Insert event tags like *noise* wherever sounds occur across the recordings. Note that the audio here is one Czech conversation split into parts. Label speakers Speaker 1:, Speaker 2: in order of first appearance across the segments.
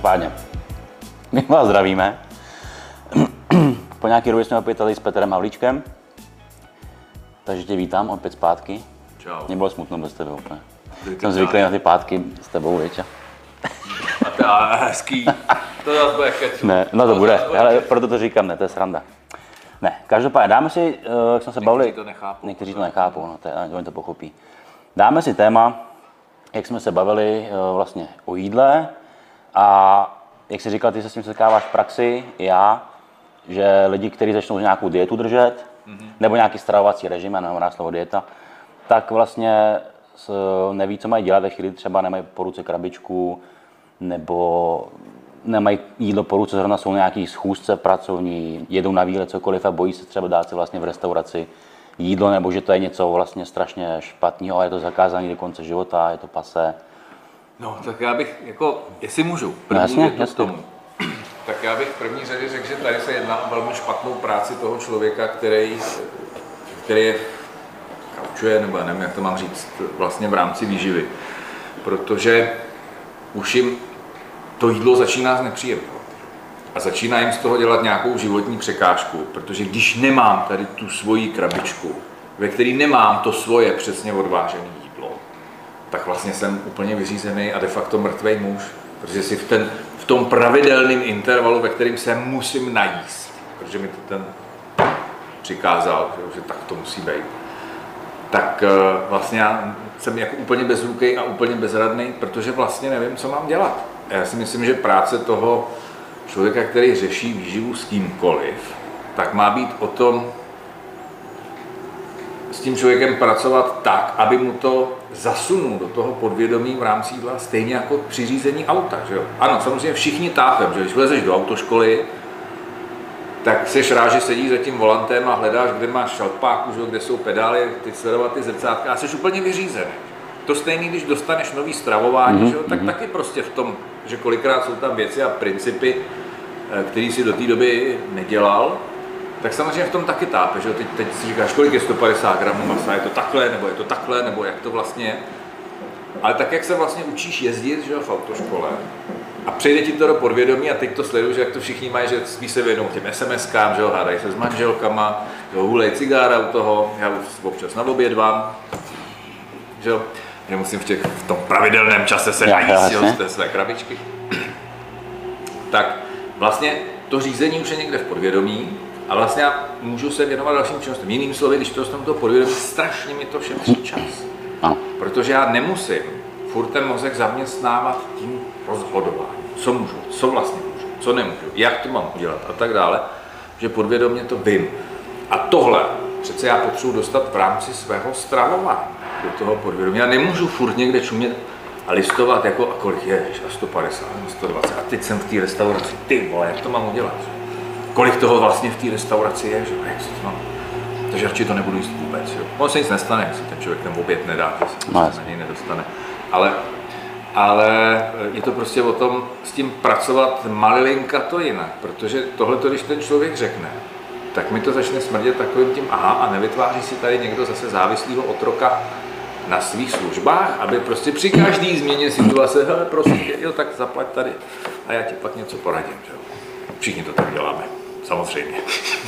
Speaker 1: Každopádně, my vás zdravíme. Po nějaké době jsme opět tady s Petrem Havlíčkem. Takže tě vítám opět zpátky.
Speaker 2: Čau.
Speaker 1: Mě bylo smutno bez tebe úplně. Jsem zvyklý na ty pátky s tebou, větě.
Speaker 2: A to je hezký. To zase bude kecu.
Speaker 1: Ne, no to
Speaker 2: zase
Speaker 1: bude,
Speaker 2: bude
Speaker 1: ale proto to říkám, ne, to je sranda. Ne, každopádně dáme si, eh, jak jsme se bavili,
Speaker 2: to nechápou.
Speaker 1: někteří to nechápou, no, to je, oni to pochopí. Dáme si téma, jak jsme se bavili eh, vlastně o jídle a jak jsi říkal, ty se s tím setkáváš v praxi, i já, že lidi, kteří začnou nějakou dietu držet, nebo nějaký stravovací režim, já nevím slovo dieta, tak vlastně s, neví, co mají dělat ve chvíli, třeba nemají po ruce krabičku, nebo nemají jídlo po ruce, zrovna jsou nějaký schůzce pracovní, jedou na výlet cokoliv a bojí se třeba dát si vlastně v restauraci jídlo, nebo že to je něco vlastně strašně špatného a je to zakázané do konce života, je to pasé.
Speaker 2: No, tak já bych, jako, jestli můžu, první
Speaker 1: jasně,
Speaker 2: větu k
Speaker 1: jasně.
Speaker 2: tomu. Tak já bych v první řadě řekl, že tady se jedná o velmi špatnou práci toho člověka, který, který je kaučuje, nebo já nevím, jak to mám říct, vlastně v rámci výživy. Protože už jim to jídlo začíná znepříjemňovat. A začíná jim z toho dělat nějakou životní překážku, protože když nemám tady tu svoji krabičku, ve který nemám to svoje přesně odvážené tak vlastně jsem úplně vyřízený a de facto mrtvý muž, protože si v, ten, v tom pravidelném intervalu, ve kterém se musím najíst, protože mi to ten přikázal, že, tak to musí být, tak eh, vlastně já jsem jako úplně bezrukej a úplně bezradný, protože vlastně nevím, co mám dělat. Já si myslím, že práce toho člověka, který řeší výživu s kýmkoliv, tak má být o tom s tím člověkem pracovat tak, aby mu to zasunul do toho podvědomí v rámci jídla, stejně jako při řízení auta. Že jo? Ano, samozřejmě všichni tápem, že když vlezeš do autoškoly, tak seš rád, že sedíš za tím volantem a hledáš, kde máš šalpáku, že jo, kde jsou pedály, ty sledovat ty zrcátka a jsi úplně vyřízený. To stejný, když dostaneš nový stravování, mm-hmm. že jo, tak taky prostě v tom, že kolikrát jsou tam věci a principy, eh, který si do té doby nedělal, tak samozřejmě v tom taky tápe, že? Teď, teď si říkáš, kolik je 150 gramů masa, je to takhle, nebo je to takhle, nebo jak to vlastně je. Ale tak, jak se vlastně učíš jezdit že jo, v autoškole, a přejde ti to do podvědomí a teď to sleduješ, jak to všichni mají, že spíš se věnou těm SMS-kám, že jo, hádají se s manželkama, že jo, hulej cigára u toho, já už občas na obědvám, že jo, že musím v, těch, v tom pravidelném čase se najíst, jo, z té své krabičky. tak vlastně to řízení už je někde v podvědomí a vlastně já můžu se věnovat dalším činnostem. Jiným slovy, když to do toho podvědomí, strašně mi to šetří čas.
Speaker 1: Ano.
Speaker 2: Protože já nemusím furt ten mozek zaměstnávat tím rozhodováním. Co můžu, co vlastně můžu, co nemůžu, jak to mám udělat a tak dále, že podvědomě to vím. A tohle přece já potřebuji dostat v rámci svého stravování do toho podvědomí. Já nemůžu furt někde čumět a listovat jako, a kolik je, a 150, a 120, a teď jsem v té restauraci, ty vole, jak to mám udělat? Kolik toho vlastně v té restauraci je, že? jak se to takže radši to nebudu jíst vůbec. Jo. Ono se nic nestane, jak si ten člověk ten oběd nedá, že se
Speaker 1: No, jasně.
Speaker 2: na něj nedostane. Ale, ale je to prostě o tom s tím pracovat malilinka to jinak, protože tohle, když ten člověk řekne, tak mi to začne smrdět takovým tím aha a nevytváří si tady někdo zase závislého otroka na svých službách, aby prostě při každý změně situace, hele, prosím tě, jo, tak zaplať tady a já ti pak něco poradím. Že? jo. Všichni to tak děláme, samozřejmě.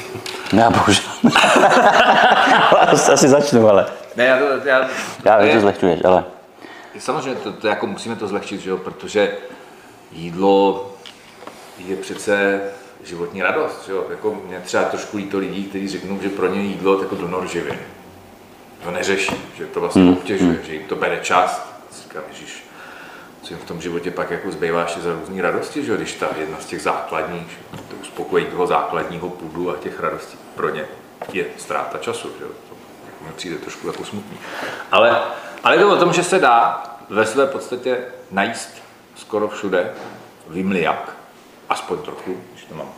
Speaker 2: *laughs*
Speaker 1: Já bohužel. *laughs* Asi začnu, ale
Speaker 2: Ne, já to, já,
Speaker 1: já
Speaker 2: to
Speaker 1: vím, že zlehčuješ, ale
Speaker 2: Samozřejmě, to, to jako musíme to zlehčit, že jo? protože jídlo je přece životní radost. Že jo? Jako mě třeba trošku líto lidí, kteří řeknou, že pro ně jídlo je jako donor živin. To neřeší, že to vlastně obtěžuje, že jim to bere čas. Říkám, ježiš, jim v tom životě pak jako zbývá ještě za různé radosti, že když ta jedna z těch základních, že to uspokojení toho základního půdu a těch radostí pro ně je ztráta času. Že? To jako mi přijde trošku jako smutný. Ale, ale je to o tom, že se dá ve své podstatě najíst skoro všude, vím jak, aspoň trochu, když to mám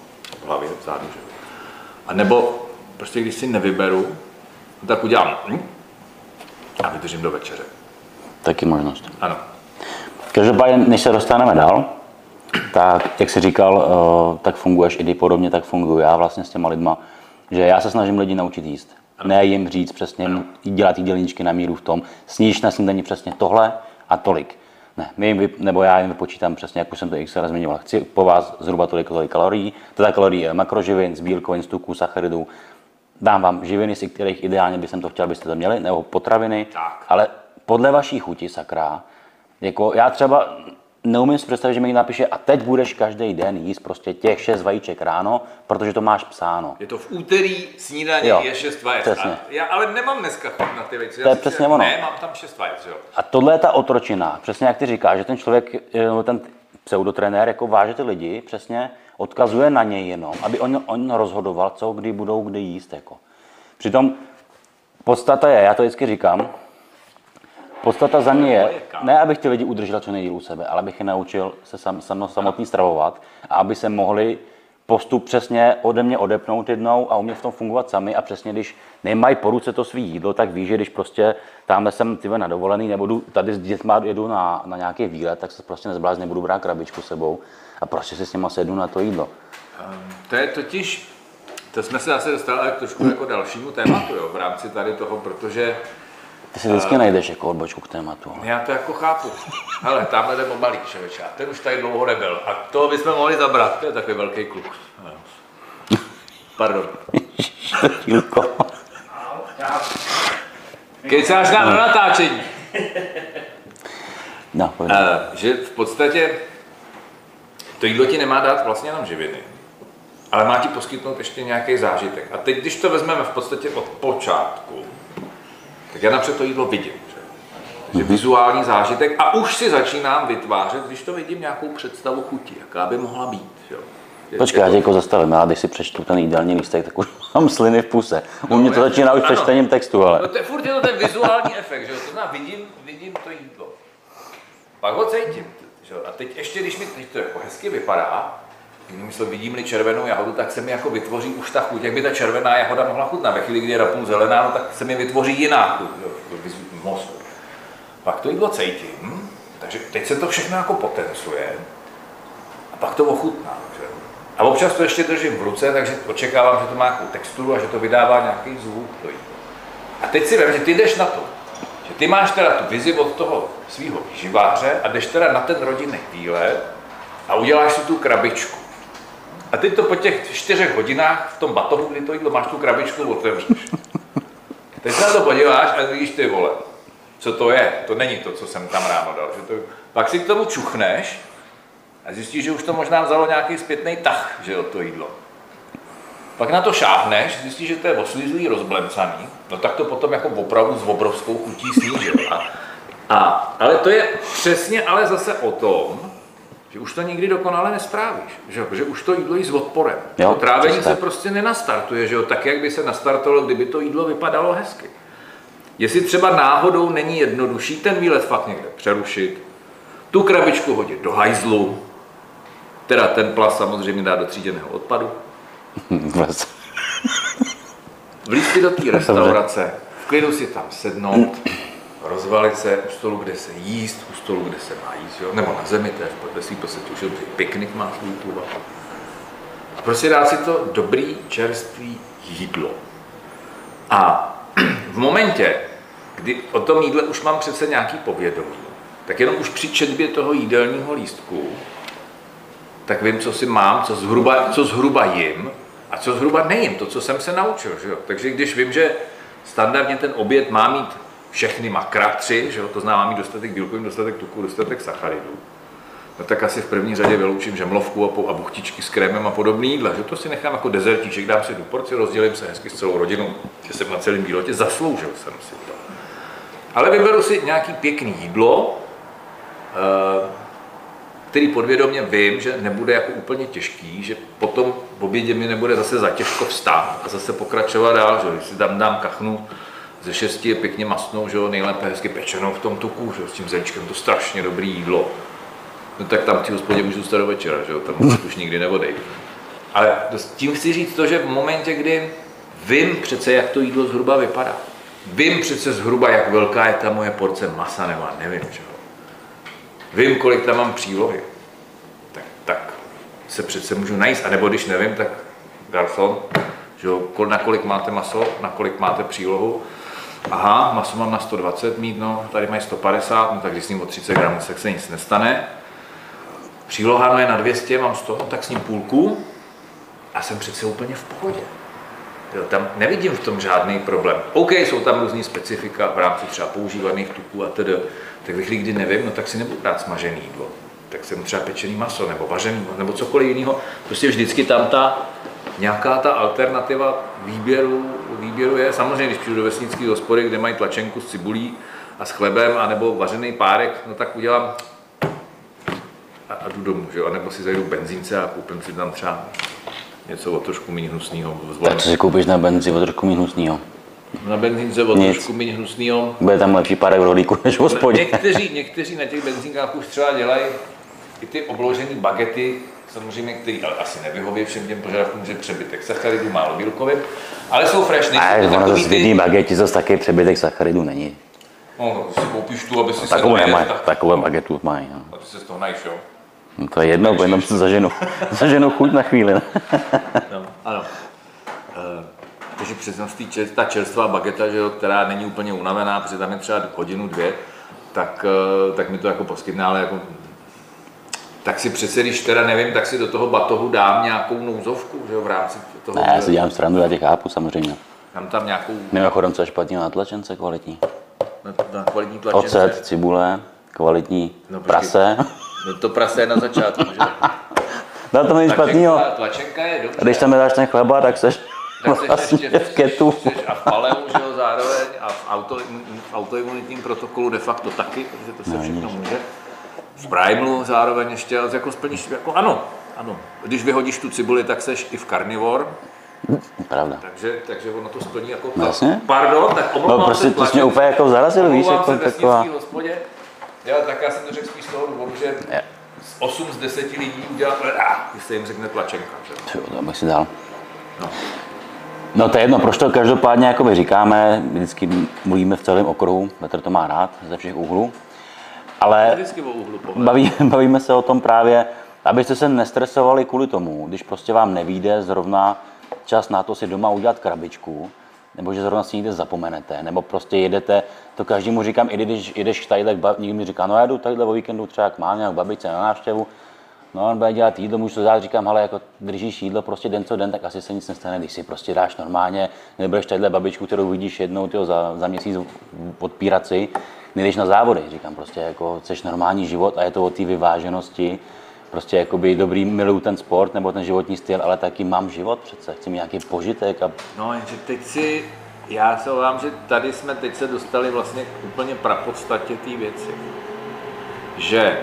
Speaker 2: v hlavě, vzadu, že jo. A nebo prostě když si nevyberu, tak udělám hm, a vydržím do večeře.
Speaker 1: taky možnost.
Speaker 2: Ano.
Speaker 1: Každopádně, než se dostaneme dál, tak jak jsi říkal, eh, tak funguješ i ty podobně, tak funguji já vlastně s těma lidma, že já se snažím lidi naučit jíst. Ne jim říct přesně, dělat jídelníčky na míru v tom, sníš na snídaní přesně tohle a tolik. Ne, my jim, nebo já jim vypočítám přesně, jak už jsem to x zmiňoval. Chci po vás zhruba tolik, tolik kalorií, teda kalorií eh, makroživin, z bílkovin, z tuků, sacharidů. Dám vám živiny, z kterých ideálně bych to chtěl, abyste to měli, nebo potraviny,
Speaker 2: Tak.
Speaker 1: ale podle vaší chuti, sakra, jako já třeba neumím si představit, že mi napíše a teď budeš každý den jíst prostě těch šest vajíček ráno, protože to máš psáno.
Speaker 2: Je to v úterý snídaně
Speaker 1: Jo,
Speaker 2: je 6 vajec.
Speaker 1: přesně.
Speaker 2: A Já ale nemám dneska chuť na ty věci.
Speaker 1: To je přesně ono.
Speaker 2: Ne, mám tam 6 vajec, jo.
Speaker 1: A tohle je ta otročina, přesně jak ty říkáš, že ten člověk, eh, ten pseudotrenér, jako váže ty lidi, přesně odkazuje na něj jenom, aby on, on rozhodoval, co kdy budou kdy jíst. Jako. Přitom podstata je, já to vždycky říkám, podstata za mě je, ne abych ty lidi udržel co nejdíl u sebe, ale abych je naučil se sam, sam, samotný stravovat a aby se mohli postup přesně ode mě odepnout jednou a umět v tom fungovat sami a přesně když nemají po ruce to svý jídlo, tak ví, že když prostě tamhle jsem tyhle na dovolený nebo jdu, tady s dětma jedu na, na nějaký výlet, tak se prostě nezblázně budu brát krabičku sebou a prostě si s nima sedu na to jídlo.
Speaker 2: To je totiž, to jsme se zase dostali trošku jako dalšímu tématu, jo, v rámci tady toho, protože
Speaker 1: Ty si vždycky najdeš jako odbočku k tématu.
Speaker 2: já to jako chápu. Ale tamhle jde o malý člověče, a ten už tady dlouho nebyl. A to bychom mohli zabrat, to je takový velký kluk. Pardon.
Speaker 1: Jílko.
Speaker 2: Kecáš nám na natáčení.
Speaker 1: No.
Speaker 2: Uh, že v podstatě to jídlo ti nemá dát vlastně jenom živiny, ale má ti poskytnout ještě nějaký zážitek. A teď, když to vezmeme v podstatě od počátku, tak já napřed to jídlo vidím. Že? Takže vizuální zážitek a už si začínám vytvářet, když to vidím, nějakou představu chuti, jaká by mohla být. Že?
Speaker 1: Počkej, já tě jako zastavím, já když si přečtu ten jídelní lístek, tak už *laughs* mám sliny v puse. U mě to začíná už přečtením textu,
Speaker 2: No
Speaker 1: ale.
Speaker 2: to je furt je to ten vizuální *laughs* efekt, že jo? To znamená, vidím, vidím to jídlo. Pak ho cítím. Že jo? A teď ještě, když mi teď to jako hezky vypadá, jiným slovy, vidím-li červenou jahodu, tak se mi jako vytvoří už ta chuť, jak by ta červená jahoda mohla chutnat. Ve chvíli, kdy je napůl zelená, no, tak se mi vytvoří jiná chuť v v mozku. Pak to jídlo cítím, takže teď se to všechno jako potencuje a pak to ochutnám. Že? A občas to ještě držím v ruce, takže očekávám, že to má nějakou texturu a že to vydává nějaký zvuk. To jídlo. A teď si vím, že ty jdeš na to, že ty máš teda tu vizi od toho svého živáře a jdeš teda na ten rodinný výlet a uděláš si tu krabičku. A teď to po těch čtyřech hodinách v tom batohu, kdy to jídlo máš tu krabičku, otevřeš. *laughs* Teď se na to podíváš a vidíš ty vole, co to je, to není to, co jsem tam ráno dal. Že to... Pak si k tomu čuchneš a zjistíš, že už to možná vzalo nějaký zpětný tah, že jo, to jídlo. Pak na to šáhneš, zjistíš, že to je oslizlý, rozblemcaný, no tak to potom jako opravdu s obrovskou chutí sníš. A, a, ale to je přesně ale zase o tom, že už to nikdy dokonale nestrávíš, že, jo, že už to jídlo jí s odporem.
Speaker 1: Jo,
Speaker 2: to trávení se prostě nenastartuje, že jo, tak, jak by se nastartovalo, kdyby to jídlo vypadalo hezky. Jestli třeba náhodou není jednodušší ten výlet fakt někde přerušit, tu krabičku hodit do hajzlu, teda ten plast samozřejmě dá do tříděného odpadu, *laughs* vlít si do té *laughs* restaurace, v klidu si tam sednout, rozvalit se u stolu, kde se jíst, u stolu, kde se má jíst, jo? nebo na zemi, to je ve svým podstatě už piknik má svůj. A prostě dát si to dobrý, čerstvý jídlo. A *clears throat* v momentě, kdy o tom jídle už mám přece nějaký povědomí, tak jenom už při četbě toho jídelního lístku, tak vím, co si mám, co zhruba, co zhruba jim a co zhruba nejím, to, co jsem se naučil. Že jo? Takže když vím, že standardně ten oběd má mít všechny makra tři, že jo? to znamená mít dostatek bílkovin, dostatek tuku, dostatek sacharidů, no tak asi v první řadě vyloučím žemlovku a, a buchtičky s krémem a podobný jídla, že to si nechám jako dezertíček, dám si tu porci, rozdělím se hezky s celou rodinou, že jsem na celém výletě, zasloužil jsem si to. Ale vyberu si nějaký pěkný jídlo, eh, který podvědomě vím, že nebude jako úplně těžký, že potom v obědě mi nebude zase za těžko vstát a zase pokračovat dál, že když si tam dám kachnu ze šesti je pěkně masnou, že jo, nejlépe hezky pečenou v tom tuku, že jo, s tím zelíčkem, to strašně dobrý jídlo. No tak tam té hospodě můžu zůstat do večera, že jo, tam už nikdy neodejdu. Ale tím chci říct to, že v momentě, kdy vím přece, jak to jídlo zhruba vypadá, vím přece zhruba, jak velká je ta moje porce masa, nebo nevím čeho. Vím, kolik tam mám přílohy. Tak, tak se přece můžu najíst. A nebo když nevím, tak garçon, že jo, na kolik máte maso, na kolik máte přílohu. Aha, maso mám na 120 mít, no, tady mají 150, no tak s ním o 30 gramů, tak se nic nestane. Příloha no je na 200, mám 100, no, tak s ním půlku a jsem přece úplně v pohodě. Jo, tam nevidím v tom žádný problém. OK, jsou tam různý specifika v rámci třeba používaných tuků a tedy. Tak ve chvíli, kdy nevím, no tak si nebudu brát smažený jídlo. Tak jsem třeba pečený maso, nebo vařený, nebo cokoliv jiného. Prostě vždycky tam ta nějaká ta alternativa výběru, výběru je. Samozřejmě, když přijdu do vesnické hospody, kde mají tlačenku s cibulí a s chlebem, anebo vařený párek, no tak udělám a, a jdu domů, že jo? A nebo si zajdu benzínce a koupím si tam třeba něco o trošku méně hnusného.
Speaker 1: Tak co si koupíš na benzi o trošku méně hnusného?
Speaker 2: Na benzínce o
Speaker 1: Nic.
Speaker 2: trošku méně hnusného.
Speaker 1: Bude tam lepší párek v rohlíku než v hospodě.
Speaker 2: Někteří, někteří na těch benzínkách už třeba dělají i ty obložené bagety, samozřejmě, který ale asi nevyhoví všem těm požadavkům, že přebytek sacharidů, málo bílkovin, ale jsou fresh,
Speaker 1: Ne,
Speaker 2: to
Speaker 1: ono zase v jedné bageti zase taky přebytek sacharidů není.
Speaker 2: no, no, si koupíš tu, aby si se
Speaker 1: Takovou
Speaker 2: najedl,
Speaker 1: nemají,
Speaker 2: tak,
Speaker 1: takové bagetu mají. No.
Speaker 2: a ty se z toho najíš, jo?
Speaker 1: No to je jedno, jenom si zaženu, *laughs* zaženu chuť na chvíli.
Speaker 2: No, ano. Eh, Takže čer- ta čerstvá bageta, že jo, která není úplně unavená, protože tam je třeba hodinu, dvě, tak, eh, tak mi to jako poskytne, ale jako tak si přece, když teda nevím, tak si do toho batohu dám nějakou nouzovku, že jo, v rámci toho.
Speaker 1: Ne, já si dělám srandu, já tě chápu samozřejmě.
Speaker 2: Dám tam nějakou
Speaker 1: Mimochodem, co je špatně na tlačence kvalitní.
Speaker 2: na, na kvalitní tlačence.
Speaker 1: Ocet, cibule, kvalitní
Speaker 2: No, počkej.
Speaker 1: prase.
Speaker 2: No to prase je na začátku, že?
Speaker 1: No to není špatnýho.
Speaker 2: Tlačenka, tlačenka je dobře.
Speaker 1: A když tam nedáš ten chleba, tak seš
Speaker 2: tak *laughs*
Speaker 1: vlastně
Speaker 2: ještě
Speaker 1: v ketu.
Speaker 2: A v paleu, že jo, zároveň a v, auto, v autoimunitním protokolu de facto taky, protože to se
Speaker 1: No,
Speaker 2: všechno může. V primelu zároveň ještě, ale jako splníš, jako ano, ano. Když vyhodíš tu cibuli, tak seš i v karnivor,
Speaker 1: Pravda.
Speaker 2: takže, takže ono to splní jako...
Speaker 1: No, jasně.
Speaker 2: Pardon, tak omlouvám
Speaker 1: No prostě to mě úplně jako zarazil, víš, jako
Speaker 2: se
Speaker 1: taková...
Speaker 2: hospodě. Jo, tak já jsem to řekl spíš z toho důvodu, že
Speaker 1: Je.
Speaker 2: z 8 z 10 lidí udělá, ah, když se jim řekne tlačenka. Že?
Speaker 1: Jo, to bych si dal.
Speaker 2: No.
Speaker 1: No to je jedno, proč to každopádně jako my říkáme, vždycky mluvíme v celém okruhu, Petr to má rád ze všech úhlů, ale baví, *laughs* bavíme se o tom právě, abyste se nestresovali kvůli tomu, když prostě vám nevíde zrovna čas na to si doma udělat krabičku, nebo že zrovna si někde zapomenete, nebo prostě jedete, to každému říkám, i když jedeš tadyhle, někdo mi říká, no já jdu tadyhle o víkendu třeba k mámě, k babičce na návštěvu, no on bude dělat jídlo, můžu to dát, říkám, ale jako držíš jídlo prostě den co den, tak asi se nic nestane, když si prostě dáš normálně, nebudeš tadyhle babičku, kterou vidíš jednou tyjo, za, za měsíc odpírat si, nejdeš na závody, říkám, prostě jako chceš normální život a je to o té vyváženosti, prostě jakoby dobrý, miluju ten sport nebo ten životní styl, ale taky mám život přece, chci mít nějaký požitek a
Speaker 2: No, jenže teď si, já se obávám, že tady jsme teď se dostali vlastně k úplně prapodstatě té věci. Že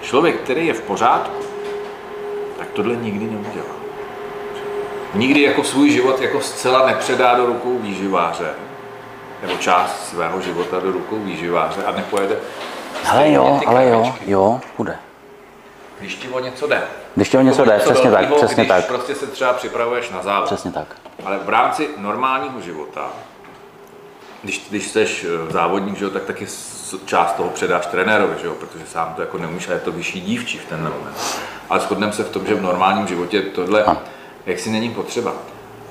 Speaker 2: člověk, který je v pořádku, tak tohle nikdy neudělá. Nikdy jako svůj život jako zcela nepředá do rukou výživáře, nebo část svého života do rukou výživáře a nepojede.
Speaker 1: ale
Speaker 2: stejně
Speaker 1: jo, ale jo, jo, bude.
Speaker 2: Když ti o něco jde.
Speaker 1: Když ti o něco jde, přesně tak,
Speaker 2: velkýho,
Speaker 1: přesně
Speaker 2: když
Speaker 1: tak,
Speaker 2: prostě se třeba připravuješ na závod.
Speaker 1: přesně tak.
Speaker 2: Ale v rámci normálního života, když, když jsi eh, závodník, že jo, tak taky část toho předáš trenérovi, že jo, protože sám to jako neumíš a je to vyšší dívčí v ten moment. Ale shodneme se v tom, že v normálním životě tohle
Speaker 1: Ano.
Speaker 2: jaksi není potřeba.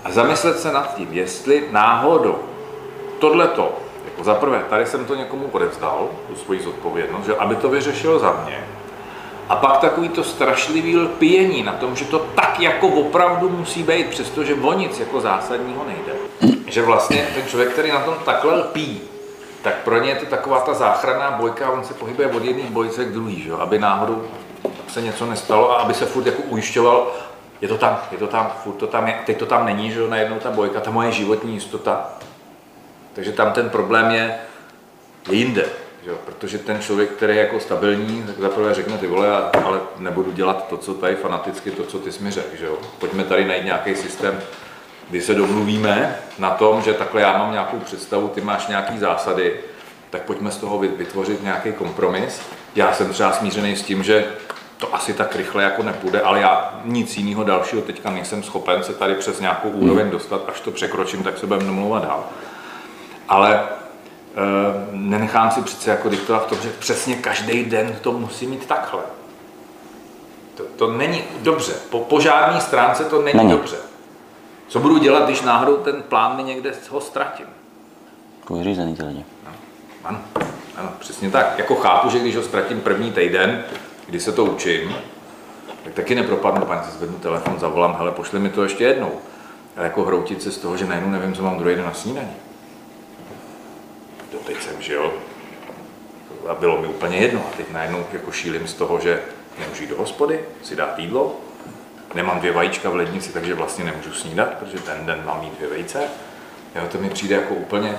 Speaker 2: A zamyslet se nad tím, jestli náhodou tohleto, jako za prvé, tady jsem to někomu odevzdal, tu svoji zodpovědnost, že aby to vyřešilo za mě, a pak takový to strašlivý lpění na tom, že to tak jako opravdu musí být, přestože o nic jako zásadního nejde. Že vlastně ten člověk, který na tom takhle lpí, tak pro ně je to taková ta záchranná bojka, on se pohybuje od jedné bojce k druhý, že? aby náhodou se něco nestalo a aby se furt jako ujišťoval, je to tam, je to tam, furt to tam je, teď to tam není, že najednou ta bojka, ta moje životní jistota. Takže tam ten problém je, je jinde. Že jo? Protože ten člověk, který je jako stabilní, tak zaprvé řekne ty vole, ale nebudu dělat to, co tady fanaticky, to, co ty jsi mi řekl. Že jo? Pojďme tady najít nějaký systém, kdy se domluvíme na tom, že takhle já mám nějakou představu, ty máš nějaký zásady, tak pojďme z toho vy- vytvořit nějaký kompromis. Já jsem třeba smířený s tím, že to asi tak rychle jako nepůjde, ale já nic jiného dalšího teďka nejsem schopen se tady přes nějakou úroveň dostat, až to překročím, tak se budeme domlouvat dál. Ale e, nenechám si přece jako diktovat v tom, že přesně každý den to musí mít takhle. To, to není dobře. Po, po žádné stránce to není,
Speaker 1: Není.
Speaker 2: dobře. Co budu dělat, když náhodou ten plán mi někde ho ztratím?
Speaker 1: Jsou vyřízený ty lidi.
Speaker 2: Ano, ano, přesně tak. Jako chápu, že když ho ztratím první týden, kdy se to učím, tak taky nepropadnu, paní se zvednu telefon, zavolám, hele, pošli mi to ještě jednou. Ale jako hroutit se z toho, že najednou nevím, co mám druhý den na snídaní. Doteď jsem žil a bylo mi úplně jedno. A teď najednou jako šílim z toho, že nemůžu jít do hospody, si dát jídlo, nemám dvě vajíčka v lednici, takže vlastně nemůžu snídat, protože ten den mám mít dvě vejce. Jo, to mi přijde jako úplně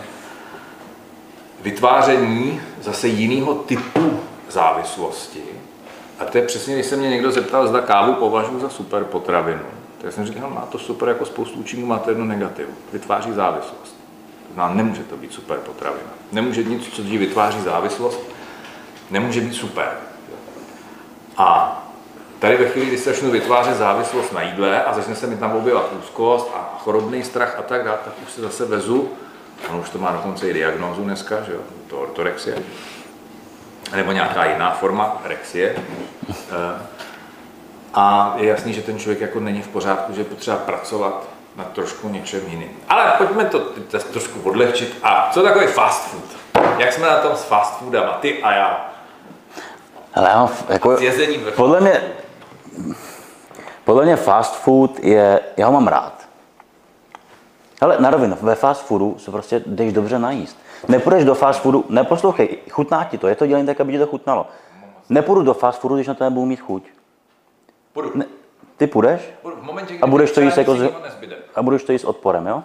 Speaker 2: vytváření zase jiného typu závislosti. A to je přesně, když se mě někdo zeptal, zda kávu považuji za super potravinu. Tak jsem říkal, má to super jako spoustu účinků, má to jedno negativu. Vytváří závislost. To znamená, nemůže to být super potravina. Nemůže nic, co ti vytváří závislost, nemůže být super. A tady ve chvíli, kdy se začnu vytvářet závislost na jídle a začne se mi tam objevat úzkost a chorobný strach a tak dále, tak už se zase vezu, on už to má dokonce i diagnózu dneska, že jo, to ortorexie, nebo nějaká jiná forma rexie. Eh, A je jasný, že ten člověk jako není v pořádku, že potřeba pracovat na trošku něčem jiným. Ale pojďme to trošku odlehčit. A co takový fast food? Jak jsme na tom s fast foodama, ty a já?
Speaker 1: Ale já mám, jako, podle mě, podle mě fast food je, já ho mám rád. Ale na rovinu, ve fast foodu se prostě jdeš dobře najíst. Nepůjdeš do fast foodu, neposlouchej, chutná ti to, je to dělení tak, aby ti to chutnalo. Nepůjdu do fast foodu, když na to nebudu mít chuť.
Speaker 2: Půjdu.
Speaker 1: Ne, ty půjdeš
Speaker 2: Půjdu v momentě, kdy
Speaker 1: a budeš to jíst jako z,
Speaker 2: nezbyde.
Speaker 1: A budeš to jíst odporem, jo?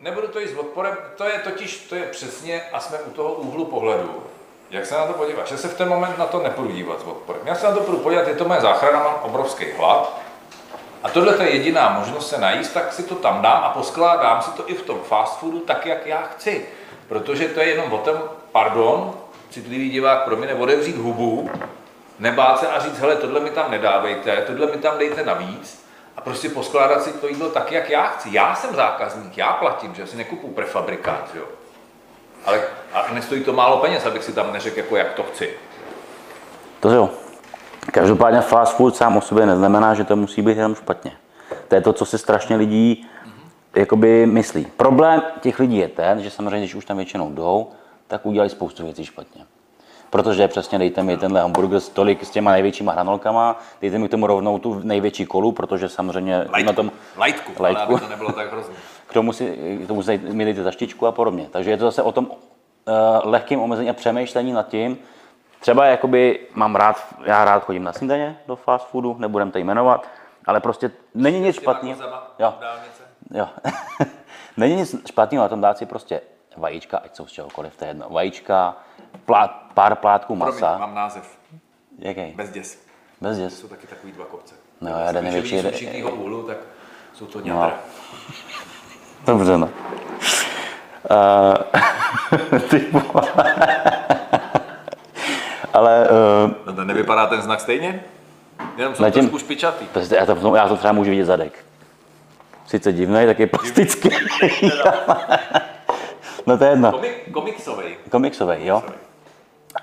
Speaker 2: Nebudu to jíst odporem, to je totiž, to je přesně, a jsme u toho úhlu pohledu, jak se na to podíváš. Já se v ten moment na to nepůjdu dívat s odporem. Já se na to budu podívat, je to moje záchrana, mám obrovský hlad, a tohle je jediná možnost se najíst, tak si to tam dám a poskládám si to i v tom fast foodu tak, jak já chci. Protože to je jenom o tom, pardon, citlivý divák pro mě, otevřít hubu, nebát se a říct, hele, tohle mi tam nedávejte, tohle mi tam dejte navíc a prostě poskládat si to jídlo tak, jak já chci. Já jsem zákazník, já platím, že já si nekupu prefabrikát, jo. Ale a nestojí to málo peněz, abych si tam neřekl, jako jak to chci.
Speaker 1: To jo. Každopádně fast food sám o sobě neznamená, že to musí být jenom špatně. To je to, co si strašně lidí jakoby myslí. Problém těch lidí je ten, že samozřejmě, když už tam většinou jdou, tak udělají spoustu věcí špatně. Protože přesně dejte mi tenhle hamburger s tolik s těma největšíma hranolkama, dejte mi k tomu rovnou tu největší kolu, protože samozřejmě na tom,
Speaker 2: Lajtku,
Speaker 1: Lajtku.
Speaker 2: ale aby to nebylo tak hrozné.
Speaker 1: k tomu si, k tomu si mi dejte zaštičku a podobně. Takže je to zase o tom uh, lehkým omezení a přemýšlení nad tím, třeba jakoby mám rád, já rád chodím na snídaně do fast foodu, nebudem to jmenovat, ale prostě není nic špatného. Jo, jo. *laughs* není nic špatného na tom dát si prostě vajíčka, ať jsou z čehokoliv, to je jedno. Vajíčka, plát, pár plátků
Speaker 2: Promiň,
Speaker 1: masa.
Speaker 2: mám název.
Speaker 1: Jaký?
Speaker 2: Bezděs.
Speaker 1: Bez děs.
Speaker 2: Jsou taky takový dva kopce.
Speaker 1: No, jeden největší,
Speaker 2: Když určitýho úhlu, tak jsou to
Speaker 1: No.
Speaker 2: ňadra.
Speaker 1: Dobře, no. Uh, *laughs* ty. Ale uh,
Speaker 2: No to nevypadá ten znak stejně? Jenom jsou
Speaker 1: Zatím-
Speaker 2: trošku špičatý.
Speaker 1: Prostě já to, já to třeba můžu vidět zadek. Sice divný, tak je plastický. *laughs* no to je jedno.
Speaker 2: Komik, komiksový.
Speaker 1: Komiksový, jo.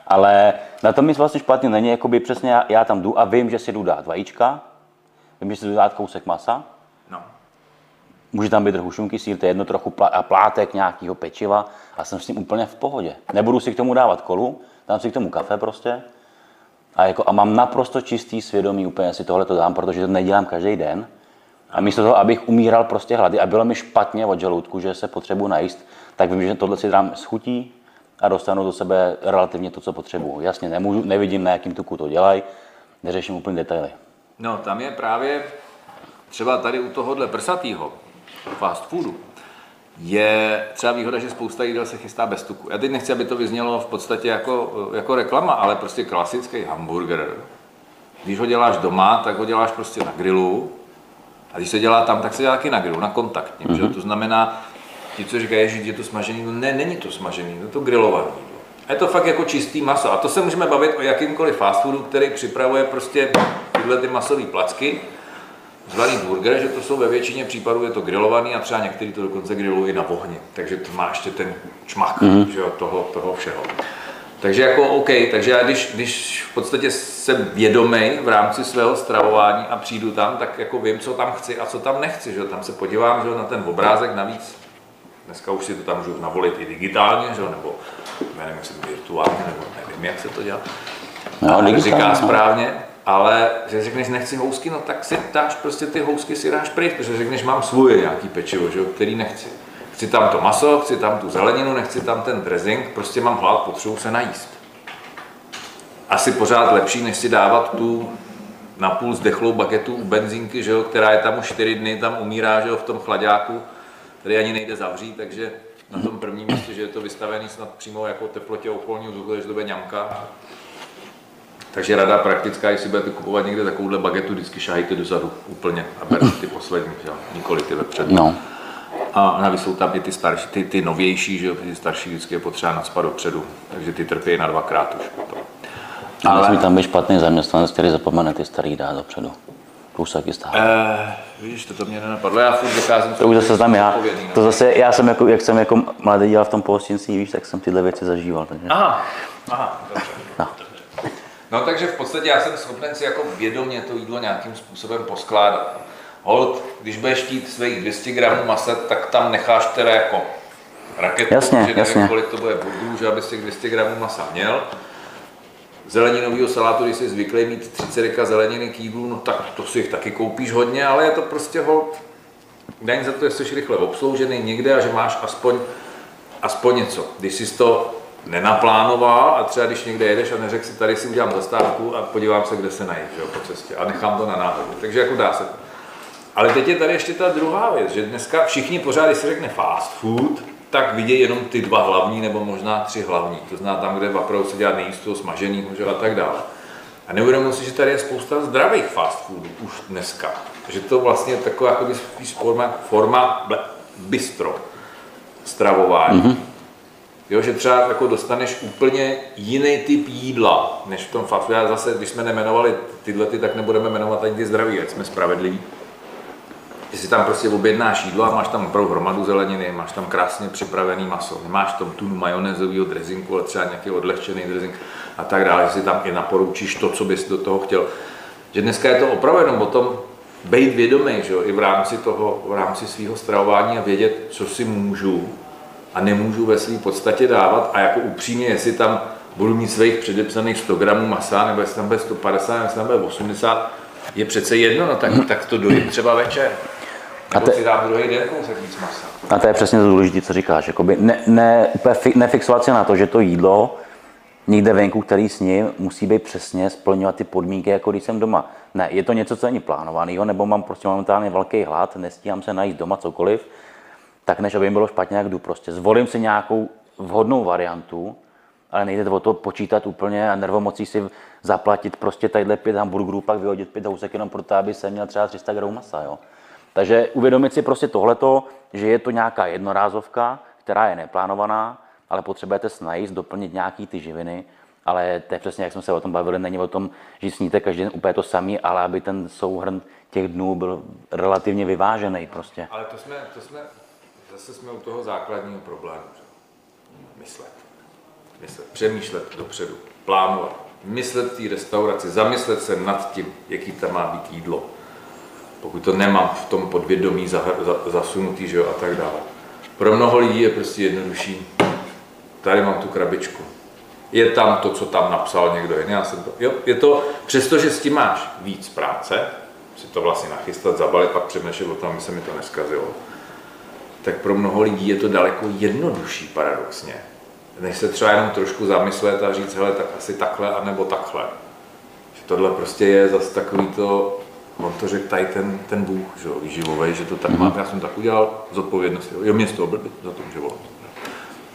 Speaker 1: Ale na tom nic vlastně špatně není, jakoby přesně já, já tam jdu a vím, že si jdu dát vajíčka, vím, že si jdu dát kousek masa,
Speaker 2: No.
Speaker 1: může tam být trochu šunky, sír, to je jedno trochu plá, a plátek nějakého pečiva a jsem s tím úplně v pohodě. Nebudu si k tomu dávat kolu, dám si k tomu kafe prostě a, jako, a mám naprosto čistý svědomí, úplně si tohle to dám, protože to nedělám každý den. A místo toho, abych umíral prostě hlady a bylo mi špatně od žaludku, že se potřebuji najíst, tak vím, že tohle si dám s chutí a dostanu do sebe relativně to, co potřebuju. Jasně, nemůžu, nevidím, na jakým tuku to dělají, neřeším úplně detaily.
Speaker 2: No, tam je právě třeba tady u tohohle prsatýho fast foodu je třeba výhoda, že spousta jídel se chystá bez tuku. Já teď nechci, aby to vyznělo v podstatě jako, jako reklama, ale prostě klasický hamburger. Když ho děláš doma, tak ho děláš prostě na grilu. A když se dělá tam, tak se dělá taky na grilu, na kontaktním. Mm-hmm. Že? To znamená, ti, co říkají, že je to smažený, no ne, není to smažený, je to grilovaný. A je to fakt jako čistý maso. A to se můžeme bavit o jakýmkoliv fast foodu, který připravuje prostě tyhle ty masové placky, zvaný burger, že to jsou ve většině případů je to grilovaný a třeba někteří to dokonce grillují i na ohni. Takže to má ještě ten čmak mm-hmm. že jo, toho, toho všeho. Takže jako OK, takže já když, když v podstatě jsem vědomý v rámci svého stravování a přijdu tam, tak jako vím, co tam chci a co tam nechci, že jo. Tam se podívám že jo, na ten obrázek navíc. Dneska už si to tam můžu navolit i digitálně, že? nebo nevím, jestli virtuálně, nebo nevím, jak se to dělá.
Speaker 1: No, digitálně,
Speaker 2: říká
Speaker 1: no.
Speaker 2: správně, ale že řekneš nechci housky, no tak si dáš prostě ty housky si dáš pryč, protože řekneš mám svoje nějaký pečivo, že? který nechci. Chci tam to maso, chci tam tu zeleninu, nechci tam ten dressing, prostě mám hlad, potřebuji se najíst. Asi pořád lepší, než si dávat tu napůl zdechlou bagetu u benzínky, že jo, která je tam už 4 dny, tam umírá že jo, v tom chladáku, který ani nejde zavřít, takže na tom prvním místě, že je to vystavený snad přímo jako teplotě okolního vzduchu, takže to bude ňamka. Takže rada praktická, jestli budete kupovat někde takovouhle bagetu, vždycky šahejte dozadu úplně a berte ty poslední, že nikoli ty vepředu.
Speaker 1: No.
Speaker 2: A navíc jsou tam i ty starší, ty, ty novější, že ty starší vždycky je potřeba nadspat dopředu, takže ty trpí na dvakrát už potom.
Speaker 1: Ale nesmí tam být špatný zaměstnanec, který zapomene ty starý dát dopředu. Se taky stává.
Speaker 2: Eh, vidíš, to, to mě nenapadlo, já furt vycházím
Speaker 1: To už zase znám já.
Speaker 2: no.
Speaker 1: To zase, já jsem jako, jak jsem jako mladý dělal v tom pohostinství, víš, tak jsem tyhle věci zažíval. Takže.
Speaker 2: Aha, aha, dobře.
Speaker 1: No.
Speaker 2: No takže v podstatě já jsem schopen si jako vědomě to jídlo nějakým způsobem poskládat. Hold, když budeš chtít svých 200 gramů masa, tak tam necháš teda jako raketu,
Speaker 1: Jasně,
Speaker 2: že nevím,
Speaker 1: jasně.
Speaker 2: kolik to bude bodů, že abys těch 200 gramů masa měl. Zeleninového salátu, když jsi zvyklý mít 30 deka zeleniny k jídlu, no tak to si jich taky koupíš hodně, ale je to prostě hold, daň za to, že jsi rychle obsloužený někde a že máš aspoň, aspoň něco. Když jsi to nenaplánoval a třeba když někde jedeš a neřekl si, tady si udělám zastávku a podívám se, kde se najít že jo, po cestě a nechám to na náhodě. Takže jako dá se to. Ale teď je tady ještě ta druhá věc, že dneska všichni pořád, když se řekne fast food, tak vidějí jenom ty dva hlavní nebo možná tři hlavní. To znamená tam, kde opravdu se dělá nejisto, smažený že, jo, a tak dále. A neuvědomuji si, že tady je spousta zdravých fast foodů už dneska. Že to vlastně je taková jako spíš forma, forma bistro stravování. Mm-hmm. Jo, že třeba jako dostaneš úplně jiný typ jídla, než v tom fast foodu. Já zase, když jsme nemenovali tyhle, ty, tak nebudeme jmenovat ani ty zdraví, ať jsme spravedliví. Že si tam prostě objednáš jídlo a máš tam opravdu hromadu zeleniny, máš tam krásně připravený maso, nemáš tam tunu majonézového dressinku, ale třeba nějaký odlehčený dressing a tak dále, že si tam i naporučíš to, co bys do toho chtěl. Že dneska je to opravdu jenom o tom být vědomý, že jo, i v rámci toho, v rámci svého stravování a vědět, co si můžu a nemůžu ve své podstatě dávat a jako upřímně, jestli tam budu mít svých předepsaných 100 gramů masa, nebo jestli tam bude 150, nebo jestli tam bude 80, je přece jedno, no tak, tak to dojím třeba večer. Nebo
Speaker 1: te-
Speaker 2: si dám druhý den kousek víc masa.
Speaker 1: A to je přesně to důležité, co říkáš. Jakoby ne, ne, úplně fi, nefixovat se na to, že to jídlo někde venku, který s ním musí být přesně splňovat ty podmínky, jako když jsem doma. Ne, je to něco, co není plánovaného, nebo mám prostě momentálně velký hlad, nestíhám se najít doma cokoliv, tak než aby jim bylo špatně, jak jdu prostě. Zvolím si nějakou vhodnou variantu, ale nejde o to počítat úplně a nervomocí si zaplatit prostě tadyhle pět hamburgerů, pak vyhodit pět housek jenom proto, aby jsem měl třeba 300 gramů masa. Jo? Takže uvědomit si prostě tohleto, že je to nějaká jednorázovka, která je neplánovaná, ale potřebujete se najíst, doplnit nějaký ty živiny, ale to je přesně, jak jsme se o tom bavili, není o tom, že sníte každý den úplně to samý, ale aby ten souhrn těch dnů byl relativně vyvážený prostě.
Speaker 2: Ale to jsme, to jsme, zase jsme u toho základního problému. Myslet. Myslet. Přemýšlet dopředu. Plánovat. Myslet v té restauraci. Zamyslet se nad tím, jaký tam má být jídlo. Pokud to nemám v tom podvědomí zasunutý, že jo, a tak dále. Pro mnoho lidí je prostě jednodušší. Tady mám tu krabičku. Je tam to, co tam napsal někdo jiný. Já jsem to, jo, je to, přestože s tím máš víc práce, si to vlastně nachystat, zabalit, pak přemýšlet o tom, aby se mi to neskazilo, tak pro mnoho lidí je to daleko jednodušší paradoxně, než se třeba jenom trošku zamyslet a říct, hele, tak asi takhle, anebo takhle. Že tohle prostě je zase takový to, on to řekl tady ten, ten Bůh, že jo, výživový, že to tak má, já jsem tak udělal, zodpovědnost, jo, jo mě z toho blbý, za to může volat.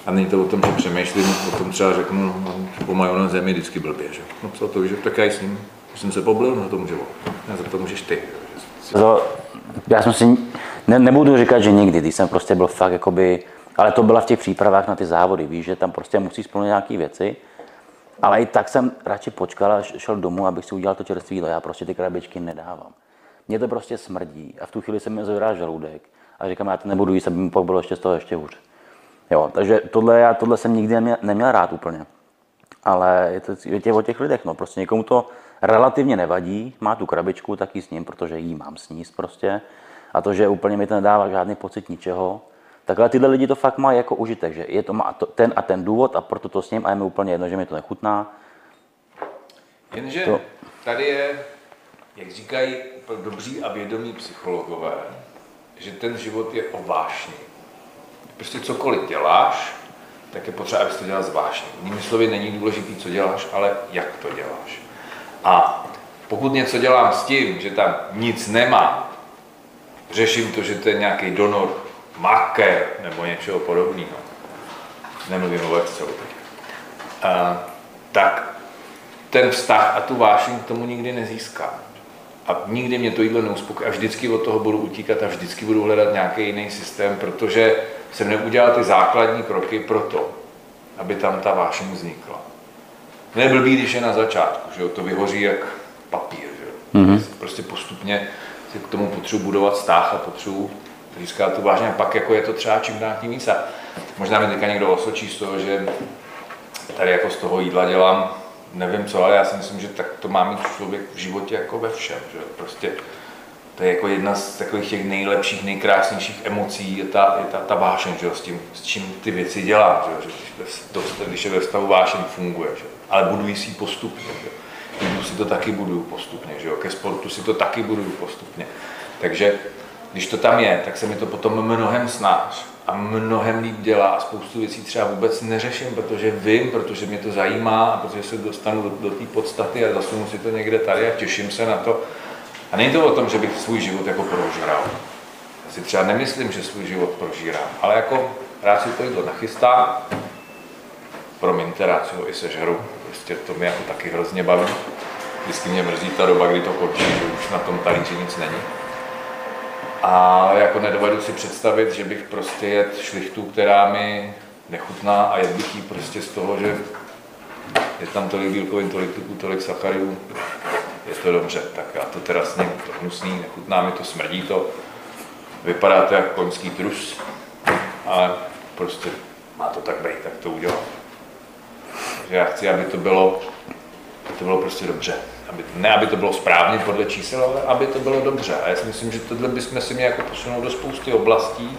Speaker 2: A není to o tom, že přemýšlím, o tom třeba řeknu, no, po majonéze je mi vždycky blbě, že? No co to, že tak já když jsem se poblil, no to může volat. Ne, za to můžeš ty.
Speaker 1: To, já jsem si, ne, nebudu říkat, že nikdy, když jsem prostě byl fakt jakoby, ale to byla v těch přípravách na ty závody, víš, že tam prostě musí splnit nějaké věci, ale i tak jsem radši počkal a šel domů, abych si udělal to čerstvé jídlo. Já prostě ty krabičky nedávám. Mně to prostě smrdí a v tu chvíli se mi zavěrá žaludek a říkám, já to nebudu jíst, aby mi pak bylo ještě z toho ještě hůř. Jo, takže tohle, já, tohle jsem nikdy neměl, neměl rád úplně. Ale je to je tě o těch lidech, no. Prostě někomu to relativně nevadí, má tu krabičku, tak s ním, protože jí mám sníst prostě. A to, že úplně mi to nedává žádný pocit ničeho, Takhle tyhle lidi to fakt mají jako užitek, že je to má to, ten a ten důvod a proto to s ním a je mi úplně jedno, že mi to nechutná.
Speaker 2: Jenže
Speaker 1: To-
Speaker 2: tady je, jak říkají dobří a vědomí psychologové, že ten život je o vášni. Prostě cokoliv děláš, tak je potřeba, abys to dělal s vášní. Jinými slovy, není důležitý, co děláš, ale jak to děláš. A pokud něco dělám s tím, že tam nic nemám, řeším to, že to je nějaký donor maker nebo něčeho podobného, nemluvím o a, tak ten vztah a tu vášeň k tomu nikdy nezískám. A nikdy mě to jídlo neuspokojí a vždycky od toho budu utíkat a vždycky budu hledat nějaký jiný systém, protože jsem neudělal ty základní kroky pro to, aby tam ta vášeň vznikla. Neblbý, když je na začátku, že jo, to vyhoří jak papír, že jo. Mm-hmm. Prostě postupně si k tomu potřebuji budovat vztah a potřebuji získat tu vážně. A pak jako je to třeba čím dál tím víc. A možná mi teďka někdo osočí z toho, že tady jako z toho jídla dělám nevím co, ale já si myslím, že tak to má mít člověk v životě jako ve všem, že prostě to je jako jedna z takových těch nejlepších, nejkrásnějších emocí, je ta, je ta, ta vášeň, že s tím, s čím ty věci dělám, že, že když, ve- když je ve stavu vášeň, funguje, že ale budují si postupně, že. Jídlu si to taky buduju postupně, že jo, ke sportu si to taky buduju postupně, takže když to tam je, tak se mi to potom mnohem snáš a mnohem líp dělá a spoustu věcí třeba vůbec neřeším, protože vím, protože mě to zajímá a protože se dostanu do, do té podstaty a zasunu si to někde tady a těším se na to. A není to o tom, že bych svůj život jako prožral. Já si třeba nemyslím, že svůj život prožírám, ale jako rád si to jídlo nachystám, promiňte, rád si ho i sežeru, prostě to mě jako taky hrozně baví. Vždycky mě mrzí ta doba, kdy to končí, že už na tom talíři nic není. A jako nedovedu si představit, že bych prostě jet šlichtu, která mi nechutná a jet bych jí prostě z toho, že je tam tolik bílkovin, tolik tuků, tolik sacharidů, je to dobře, tak já to teda sním, to hnusný, nechutná mi to, smrdí to, vypadá to jako koňský trus, ale prostě má to tak být, tak to udělám. Takže já chci, aby to bylo, aby to bylo prostě dobře. Aby, ne, aby to bylo správně podle čísel, ale aby to bylo dobře. A já si myslím, že tohle bychom si měli jako posunout do spousty oblastí.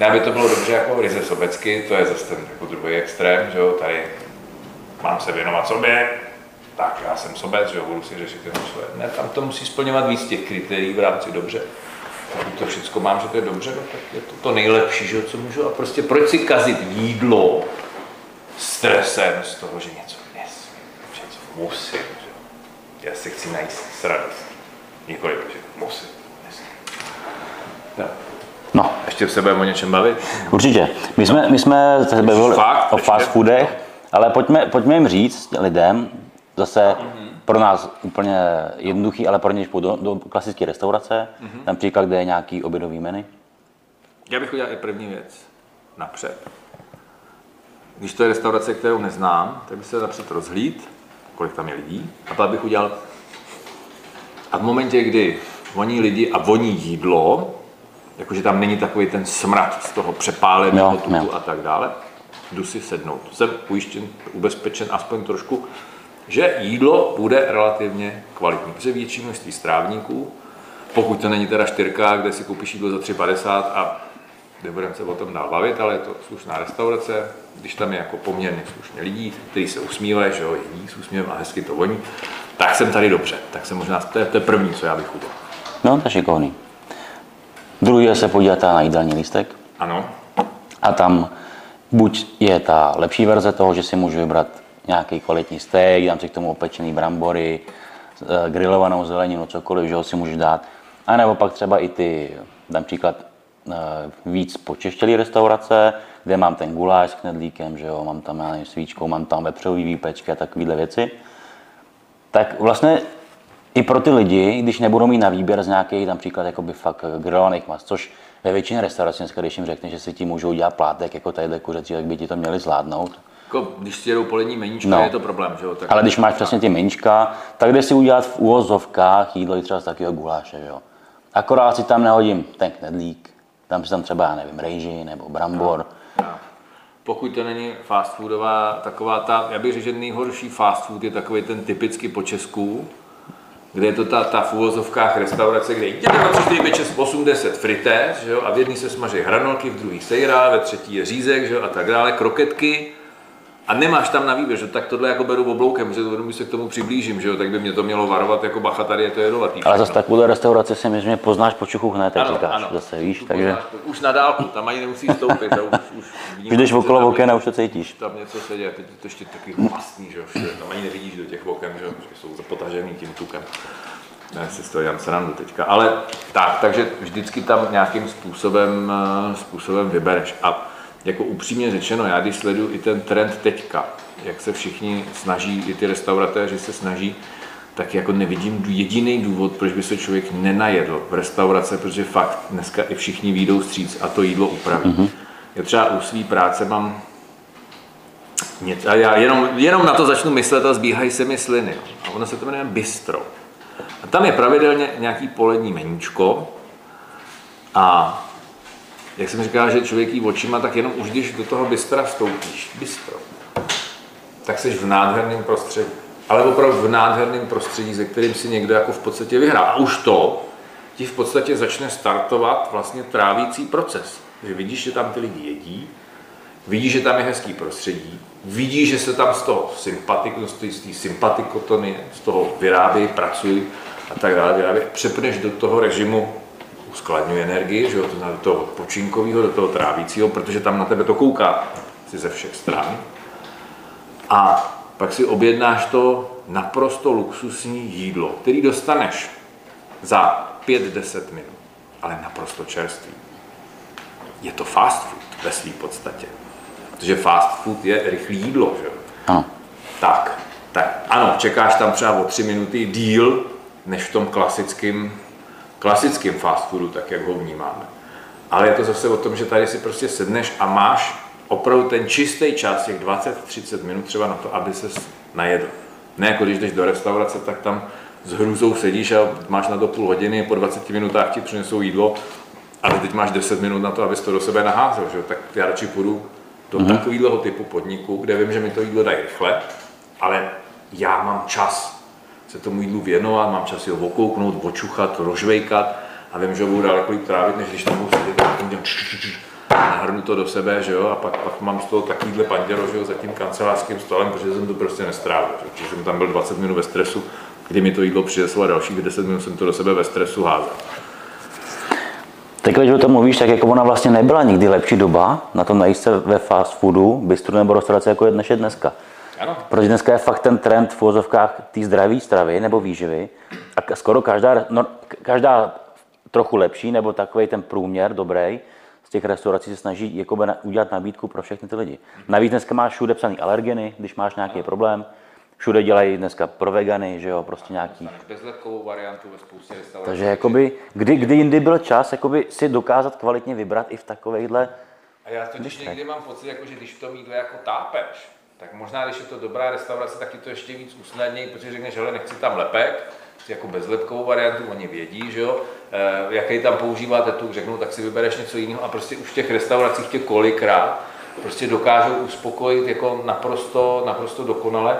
Speaker 2: Ne, aby to bylo dobře jako ryze sobecky, to je zase ten jako druhý extrém, že jo, tady mám se věnovat sobě, tak já jsem sobec, že jo, budu si řešit jenom svoje. Ne, tam to musí splňovat víc těch kritérií v rámci dobře. Pokud to všechno mám, že to je dobře, no, tak je to to nejlepší, že jo, co můžu. A prostě proč si kazit jídlo stresem z toho, že něco nesmím, že něco musím. Já se chci najíst s radostí. Nikoliv, že musím. No.
Speaker 1: No,
Speaker 2: Ještě se budeme o něčem bavit?
Speaker 1: určitě. My jsme, my jsme se bavili
Speaker 2: Fakt?
Speaker 1: o
Speaker 2: Ještě?
Speaker 1: fast foodech, ale pojďme, pojďme jim říct lidem, zase
Speaker 2: Mhm.
Speaker 1: pro nás úplně jednoduchý, ale pro ně, když půjdou do, do klasické restaurace,
Speaker 2: Mhm.
Speaker 1: například, kde je nějaký obědový menu.
Speaker 2: Já bych udělal i první věc. Napřed. Když to je restaurace, kterou neznám, tak bych se napřed rozhlíd, kolik tam je lidí, a pak bych udělal... A v momentě, kdy voní lidi a voní jídlo, jakože tam není takový ten smrad z toho přepáleného tuku
Speaker 1: jo.
Speaker 2: a tak dále, jdu si sednout. Jsem ujištěn, ubezpečen aspoň trošku, že jídlo bude relativně kvalitní, protože větší množství strávníků, pokud to není teda štyrka, kde si koupíš jídlo za 3,50 a nebudeme se o tom dál bavit, ale je to slušná restaurace, když tam je jako poměrně slušně lidí, kteří se usmívají, že jo, jedí s úsměvem a hezky to voní, tak jsem tady dobře, tak jsem možná, to je, to je první, co já bych udělal.
Speaker 1: No, to je šikovný. Druhý je se podívat na jídelní lístek
Speaker 2: Ano,
Speaker 1: a tam buď je ta lepší verze toho, že si můžu vybrat nějaký kvalitní steak, dám si k tomu opečený brambory, eh, grilovanou zeleninu, cokoliv, že ho si můžu dát. A nebo pak třeba i ty, dám příklad, víc počeštělý restaurace, kde mám ten guláš s knedlíkem, že jo, mám tam já nevím, svíčkou, mám tam vepřový výpečky a takovéhle věci. Tak vlastně i pro ty lidi, když nebudou mít na výběr z nějakých například jakoby fakt grilovaných mas, což ve většině restaurací dneska, když jim řekne, že si ti můžou dělat plátek jako tady kuřecí, tak by ti to měli zvládnout.
Speaker 2: jako, když si jedou polední meníčka,
Speaker 1: No.
Speaker 2: je to problém, že jo? Tak
Speaker 1: Ale když máš přesně ty menčka, tak jde si udělat v úvozovkách jídlo i třeba z takového guláše, že jo. Akorát si tam nehodím ten knedlík, tam si tam třeba, nevím, rejži nebo brambor.
Speaker 2: Pokud to není fast foodová taková ta, já bych řekl, že nejhorší fast food je takový ten typicky po Česku, kde je to ta, ta v úvozovkách restaurace, kde jde 2, 3, 4, 5, 6, 8, 10 fritéz, že jo, a v jedné se smaží hranolky, v druhé sejra, ve třetí je řízek, že jo, a tak dále, kroketky, a nemáš tam na výběr, že tak tohle jako beru obloukem, že to, se k tomu přiblížím, že jo, tak by mě to mělo varovat jako bacha, tady je to jedovatý.
Speaker 1: Ale zase takovou restauraci si myslím, že poznáš po čuchu hned, tak
Speaker 2: Ano,
Speaker 1: říkáš,
Speaker 2: ano.
Speaker 1: zase víš,
Speaker 2: Tu
Speaker 1: takže
Speaker 2: poznáš, už na dálku, tam ani nemusí stoupit, a už, už
Speaker 1: když jdeš
Speaker 2: vnímáš,
Speaker 1: okolo
Speaker 2: že tam-
Speaker 1: oken a už to cítíš.
Speaker 2: tam něco se děje, teď je to ještě taky mastný, že jo, všude, tam ani nevidíš do těch oken, že jo, protože jsou zapotažený tím tukem. Ne, si z toho dělám srandu teďka, ale tak, takže vždycky tam nějakým způsobem, eh, způsobem vybereš. A jako upřímně řečeno, já když sleduju i ten trend teďka, jak se všichni snaží, i ty restauratéři se snaží, tak jako nevidím jediný důvod, proč by se člověk nenajedl v restaurace, protože fakt dneska i všichni výjdou stříc a to jídlo upraví. Mm-hmm. Já třeba u své práce mám něco, a já jenom, jenom na to začnu myslet a zbíhají se mi sliny. jo. A ono se to jmenuje bistro. A tam je pravidelně nějaký polední meníčko a jak jsem říkal, že člověk jí očima, tak jenom už když do toho bystra vstoupíš, bistro, tak jsi v nádherném prostředí. Ale opravdu v nádherném prostředí, se kterým si někdo jako v podstatě vyhrál. A už to ti v podstatě začne startovat vlastně trávící proces. Že vidíš, že tam ty lidi jedí, vidíš, že tam je hezký prostředí, vidíš, že se tam z toho sympatik, z té- sympatikotony, z toho vyrábějí, pracují a tak dále, vyrábějí. Přepneš do toho režimu uskladňuje energii, že jo, to znamená do toho odpočinkového, do toho trávícího, protože tam na tebe to kouká si ze všech stran. A pak si objednáš to naprosto luxusní jídlo, který dostaneš za 5-10 minut, ale naprosto čerstvý. Je to fast food ve své podstatě. Protože fast food je rychlé jídlo, že jo?
Speaker 1: Ano.
Speaker 2: Tak, tak ano, čekáš tam třeba o tři minuty díl, než v tom klasickém, klasickém fast foodu, tak jak ho vnímáme. Ale je to zase o tom, že tady si prostě sedneš a máš opravdu ten čistý čas, těch 20-30 minut třeba na to, aby se najedl. Ne jako když jdeš do restaurace, tak tam s hrůzou sedíš a máš na to půl hodiny, po 20 minutách ti přinesou jídlo, ale teď máš 10 minut na to, abys to do sebe naházel. Že? Tak já radši půjdu do mm-hmm. takového typu podniku, kde vím, že mi to jídlo dají rychle, ale já mám čas se tomu jídlu věnovat, mám čas si ho okouknout, očuchat, rožvejkat a vím, že budu daleko líp trávit, než když tam budu sedět a nahrnu to do sebe, že jo, a pak, pak mám z toho takovýhle panděro, že jo, za tím kancelářským stolem, protože jsem to prostě nestrávil, že? protože jsem tam byl 20 minut ve stresu, kdy mi to jídlo přineslo a dalších 10 minut jsem to do sebe ve stresu házel.
Speaker 1: Teď, když o tom mluvíš, tak jako ona vlastně nebyla nikdy lepší doba na tom najíst se ve fast foodu, bistru nebo restaurace, jako je dnes je dneska.
Speaker 2: Ano.
Speaker 1: Protože dneska je fakt ten trend v úvozovkách té zdravé stravy nebo výživy a skoro každá, no, každá trochu lepší nebo takový ten průměr dobrý z těch restaurací se snaží jakoby na, udělat nabídku pro všechny ty lidi. Navíc dneska máš všude psaný alergeny, když máš nějaký problém. Všude dělají dneska pro vegany, že jo, prostě nějaký.
Speaker 2: Bezletkovou variantu ve spoustě restaurací.
Speaker 1: Takže jakoby, kdy, kdy jindy byl čas jakoby si dokázat kvalitně vybrat i v takovejhle
Speaker 2: A já totiž někdy mám pocit, jako, že když v tom jídle jako tápeš, tak možná, když je to dobrá restaurace, tak ti to ještě víc usnadní, protože řekneš, hele, nechci tam lepek, chci jako bezlepkovou variantu, oni vědí, že jo, e, jaký tam používáte tu, řeknou, tak si vybereš něco jiného a prostě už v těch restauracích tě kolikrát prostě dokážou uspokojit jako naprosto, naprosto dokonale.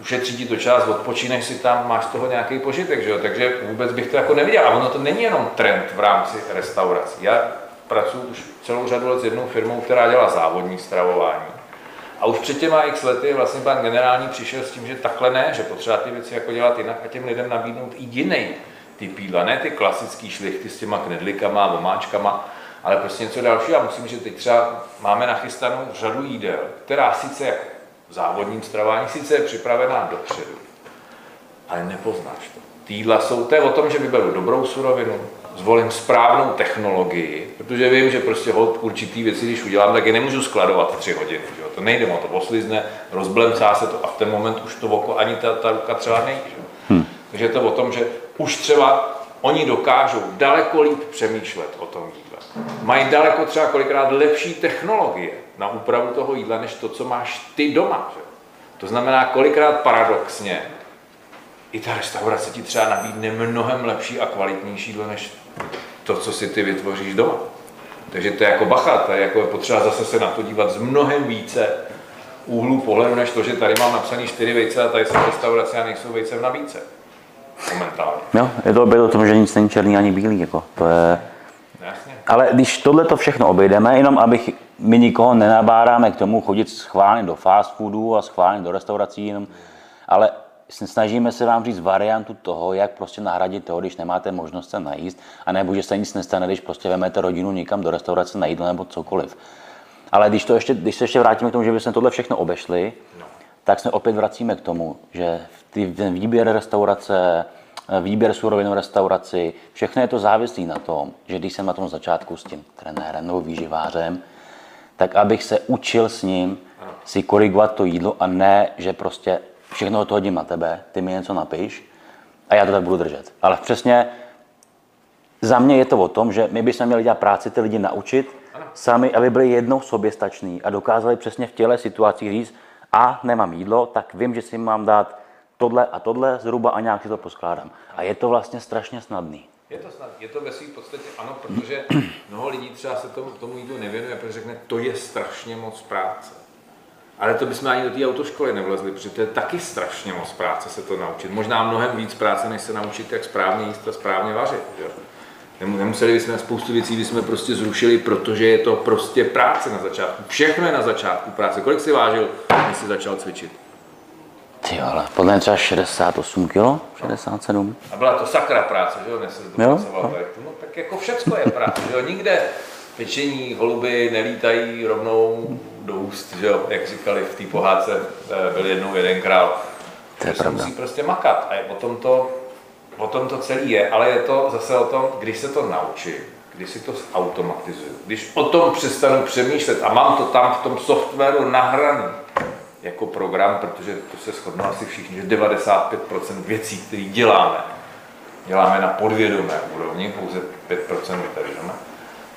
Speaker 2: Ušetří ti to čas, odpočíneš si tam, máš z toho nějaký požitek, že jo? takže vůbec bych to jako neviděl. A ono to není jenom trend v rámci restaurací. Já pracuji už celou řadu let s jednou firmou, která dělá závodní stravování. A už před těma x lety vlastně pan generální přišel s tím, že takhle ne, že potřeba ty věci jako dělat jinak a těm lidem nabídnout i jiný typ jídla, ne ty klasický šlichty s těma knedlikama, omáčkama, ale prostě něco dalšího. A myslím, že teď třeba máme nachystanou řadu jídel, která sice jako v závodním stravování sice je připravená dopředu, ale nepoznáš to. Ty jídla jsou, to je o tom, že vyberu dobrou surovinu, zvolím správnou technologii, protože vím, že prostě hod určitý věci, když udělám, tak je nemůžu skladovat tři hodiny. Že jo? To nejde, ono to poslizne, rozblemcá se to a v ten moment už to oko ani ta, ta ruka třeba nejde. Že?
Speaker 1: Hmm.
Speaker 2: Takže je to o tom, že už třeba oni dokážou daleko líp přemýšlet o tom jídle. Mají daleko třeba kolikrát lepší technologie na úpravu toho jídla, než to, co máš ty doma. Že? To znamená, kolikrát paradoxně i ta restaurace ti třeba nabídne mnohem lepší a kvalitnější jídlo, než to, co si ty vytvoříš doma. Takže to je jako bacha, to je jako potřeba zase se na to dívat z mnohem více úhlů pohledu, než to, že tady mám napsaný čtyři vejce a tady jsem v restauraci a nejsou vejce v nabídce. momentálně.
Speaker 1: Jo, je to opět o tom, že nic není černý ani bílý, jako, to je...
Speaker 2: Jasně.
Speaker 1: Ale když tohle to všechno obejdeme, jenom abych my nikoho nenabáráme k tomu chodit schválně do fast foodu a schválně do restaurací, jenom, ale snažíme se vám říct variantu toho, jak prostě nahradit to, když nemáte možnost se najíst, a nebo že se nic nestane, když prostě vezmete rodinu někam do restaurace na jídlo nebo cokoliv. Ale když, to ještě, když se ještě vrátíme k tomu, že bychom tohle všechno obešli,
Speaker 2: No.
Speaker 1: tak se opět vracíme k tomu, že ty, ten výběr restaurace, výběr surovin v restauraci, všechno je to závislí na tom, že když jsem na tom začátku s tím trenérem nebo výživářem, tak abych se učil s ním si korigovat to jídlo a ne, že prostě všechno to hodím na tebe, ty mi něco napiš a já to tak budu držet. Ale přesně za mě je to o tom, že my bychom měli dělat práci ty lidi naučit sami, aby byli jednou soběstační a dokázali přesně v těle situacích říct, a nemám jídlo, tak vím, že si mám dát tohle a tohle zhruba a nějak si to poskládám. A je to vlastně strašně snadný.
Speaker 2: Je to snad, je to ve svým podstatě ano, protože *clears throat* mnoho lidí třeba se tomu, tomu jídlu nevěnuje, protože řekne, to je strašně moc práce. Ale to bychom ani do té autoškoly nevlezli, protože to je taky strašně moc práce se to naučit. Možná mnohem víc práce, než se naučit, jak správně jíst a správně vařit. Že? Nemu- Nemuseli bychom spoustu věcí, bychom prostě zrušili, protože je to prostě práce na začátku. Všechno je na začátku práce. Kolik si vážil, když jsi začal cvičit?
Speaker 1: Ty ale podle mě třeba 68 kg, 67.
Speaker 2: A byla to sakra práce, že jo, než se to
Speaker 1: Jo,
Speaker 2: pracoval tady. No tak jako všecko je práce, že jo, nikde pečení holuby nelítají rovnou do úst, že jo, jak říkali v té pohádce, eh, byl jednou jeden král.
Speaker 1: To je pravda.
Speaker 2: musí prostě makat a je o tom to, o tom to celý je, ale je to zase o tom, když se to naučím, když si to automatizuju, když o tom přestanu přemýšlet a mám to tam v tom softwaru nahraný, jako program, protože to se shodnou asi všichni, že 95% věcí, které děláme, děláme na podvědomé úrovni, pouze 5% vytažíme.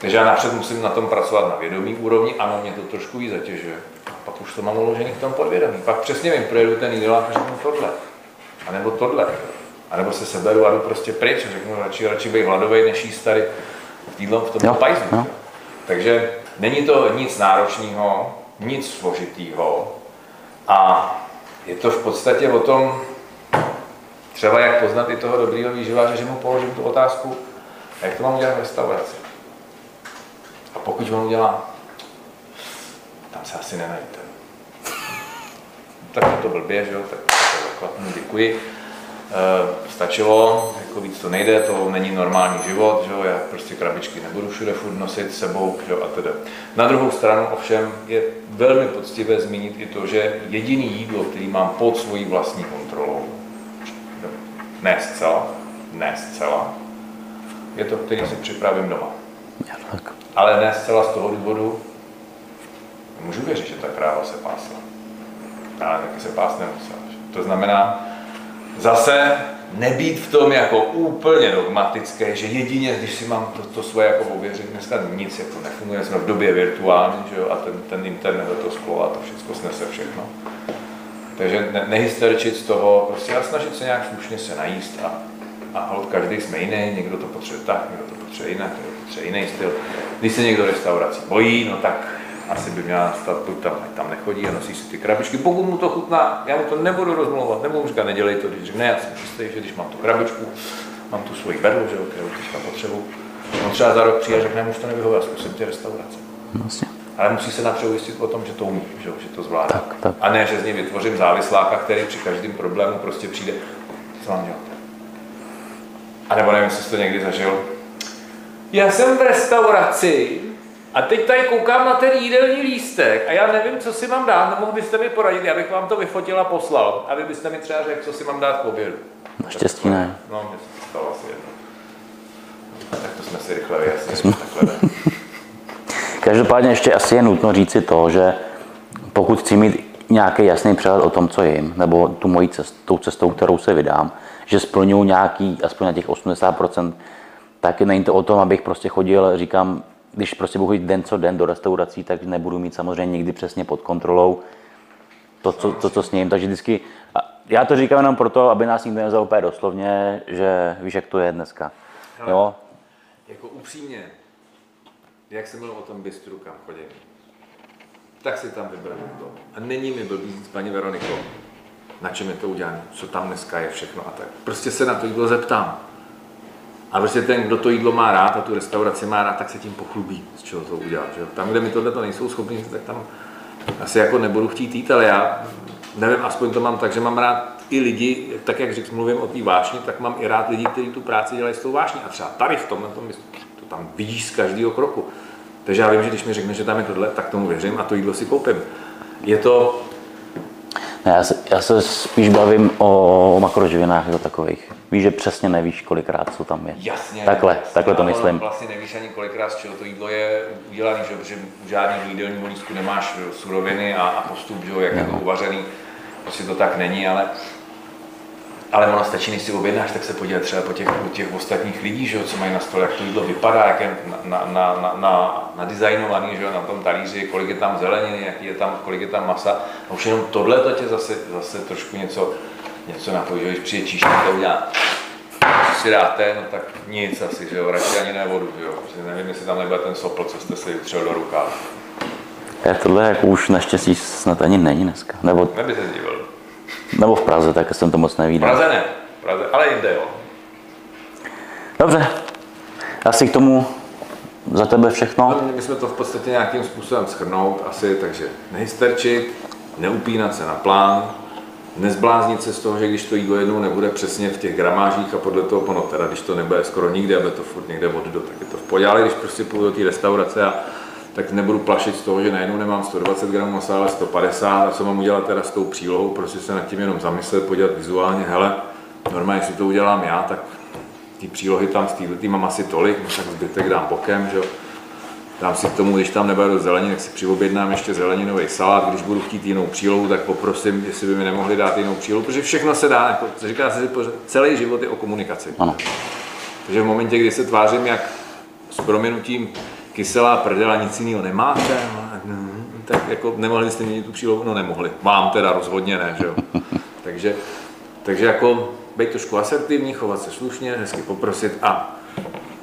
Speaker 2: Takže já napřed musím na tom pracovat na vědomí úrovni, ano, mě to trošku víc zatěžuje. A pak už to mám uložený v tom podvědomí. Pak přesně vím, projedu ten jídel a řeknu tohle. A nebo tohle. A nebo se seberu a jdu prostě pryč a řeknu, radši, radši být hladový, než jíst tady jídlo v tom
Speaker 1: Jo,
Speaker 2: pajzlu.
Speaker 1: jo.
Speaker 2: Takže není to nic náročného, nic složitýho a je to v podstatě o tom, třeba jak poznat i toho dobrýho výživáře, že mu položím tu otázku, a jak to mám udělat v restauraci. A pokud on udělá, tam se asi nenajdete. Tak to blbě, že jo, tak to hm, děkuji. E, stačilo, jako víc to nejde, to není normální život, že jo, já prostě krabičky nebudu všude furt nosit sebou, jo, a teda. Na druhou stranu ovšem je velmi poctivé zmínit i to, že jediný jídlo, který mám pod svojí vlastní kontrolou, ne zcela, ne zcela, je to, který si připravím doma.
Speaker 1: Tak.
Speaker 2: Ale ne zcela z toho důvodu, můžu věřit, že ta kráva se pásla. Ale taky se pás nemusela. To znamená, zase nebýt v tom jako úplně dogmatické, že jedině, když si mám to, to svoje jako ověřit, dneska nic jako nefunguje, jsme v době virtuální, že jo, a ten, ten internet a to sklo a to všechno snese všechno. Takže ne, nehysterčit z toho, prostě a snažit se nějak slušně se najíst a, a hold, každý jsme jiný, někdo to potřebuje tak, někdo to potřebuje jinak, potřebuje jiný styl. Když se někdo restaurací bojí, no tak asi by měla nastat, buď tam, ať tam nechodí a nosí si ty krabičky. Pokud mu to chutná, já mu to nebudu rozmlouvat, nebudu mu říkat, nedělej to, když ne, já jsem čistý, že když mám tu krabičku, mám tu svoji berlu, že kterou teďka potřebuji. On třeba za rok přijde a řekne, už to nevyhovuje, zkusím ty restaurace.
Speaker 1: Vlastně.
Speaker 2: Ale musí se napřed ujistit o tom, že to umí, že, že to zvládá.
Speaker 1: Tak, tak.
Speaker 2: A ne, že z něj vytvořím závisláka, který při každém problému prostě přijde, co mám dělat. A nebo nevím, jestli jsi to někdy zažil. Já jsem v restauraci a teď tady koukám na ten jídelní lístek a já nevím, co si mám dát, nemohl byste mi poradit, já bych vám to vyfotil a poslal, aby byste mi třeba řekl, co si mám dát k obědu.
Speaker 1: Naštěstí ne.
Speaker 2: No, mně se to stalo asi jedno. Tak to jsme si rychle vyjasnili, takhle jde. *laughs*
Speaker 1: Každopádně ještě asi je nutno říci to, že pokud chci mít nějaký jasný přehled o tom, co jim, nebo tu mojí cest, tou cestou, kterou se vydám, že splňuji nějaký, aspoň na těch 80%, tak není to o tom, abych prostě chodil, říkám, když prostě budu chodit den co den do restaurací, tak nebudu mít samozřejmě nikdy přesně pod kontrolou to, co, to, co s ním. Takže vždycky, a já to říkám jenom proto, aby nás nikdo nevzal úplně doslovně, že víš, jak to je dneska. Jo?
Speaker 2: Jako upřímně, jak jsem mluvil o tom bistru, kam chodím, tak si tam vybereme to. A není mi blbý říct, paní Veroniko, na čem je to udělané, co tam dneska je všechno a tak. Prostě se na to jídlo zeptám. A prostě ten, kdo to jídlo má rád a tu restauraci má rád, tak se tím pochlubí, z čeho to udělá. Že? Tam, kde mi tohle to nejsou schopni, tak tam asi jako nebudu chtít jít, ale já nevím, aspoň to mám tak, že mám rád i lidi, tak jak říct, mluvím o té vášni, tak mám i rád lidi, kteří tu práci dělají s tou vášní. A třeba tady v tomhle tom, to tam vidíš z každého kroku. Takže já vím, že když mi řekne, že tam je tohle, tak tomu věřím a to jídlo si koupím. Je to...
Speaker 1: Já, se, já se spíš bavím o makroživinách jako takových. Víš, že přesně nevíš, kolikrát co tam je.
Speaker 2: Jasně.
Speaker 1: Takhle,
Speaker 2: jasně.
Speaker 1: takhle to myslím.
Speaker 2: Vlastně nevíš ani kolikrát, z čeho to jídlo je udělané, že? protože v žádném jídelním volísku nemáš suroviny a, a postup, že? jak je to uvařený. Prostě to tak není, ale ale ono stačí, než si objednáš, tak se podívat třeba po těch, po těch ostatních lidí, že jo, co mají na stole, jak to jídlo vypadá, jak je na, na, na, na, nadizajnovaný, že jo, na tom talíři, kolik je tam zeleniny, jaký je tam, kolik je tam masa. A už jenom tohle to tě zase, zase trošku něco, něco když přijde číšník to udělá, co si dáte, no tak nic asi, že jo, radši ani ne vodu, že jo, protože nevím, jestli tam nebude ten sopl, co jste si utřel do rukáv.
Speaker 1: Já tohle jako už naštěstí snad ani není dneska. Nebo,
Speaker 2: Neby se zdivil.
Speaker 1: nebo v Praze, tak jsem to moc
Speaker 2: V
Speaker 1: nevídal.
Speaker 2: Praze ne, v Praze, ale jinde jo.
Speaker 1: Dobře, asi k tomu za tebe všechno.
Speaker 2: No, měli bychom to v podstatě nějakým způsobem schrnout asi, takže nehysterčit, neupínat se na plán, nezbláznit se z toho, že když to jídlo jednou nebude přesně v těch gramážích a podle toho, no teda když to nebude skoro nikdy, aby to furt někde od do, tak je to v pohodě, ale když prostě půjdu do té restaurace a tak nebudu plašit z toho, že najednou nemám 120 gramů masa, ale 150 a co mám udělat teda s tou přílohou, prostě se nad tím jenom zamyslet, podívat vizuálně, hele, normálně, jestli to udělám já, tak ty přílohy tam z této mám asi tolik, no tak zbytek dám bokem, že jo. Dám si k tomu, když tam nebudu zeleniny, tak si přiobjednám ještě zeleninový salát. Když budu chtít jinou přílohu, tak poprosím, jestli by mi nemohli dát jinou přílohu, protože všechno se dá, jako, co říká se, celý život je o komunikaci.
Speaker 1: Ano.
Speaker 2: Takže v momentě, kdy se tvářím, jak s proměnutím kyselá prdela nic jiného nemáte, tak jako nemohli jste měnit tu přílohu, no nemohli. Mám teda rozhodně ne, že jo. *laughs* takže, takže jako být trošku asertivní, chovat se slušně, hezky poprosit a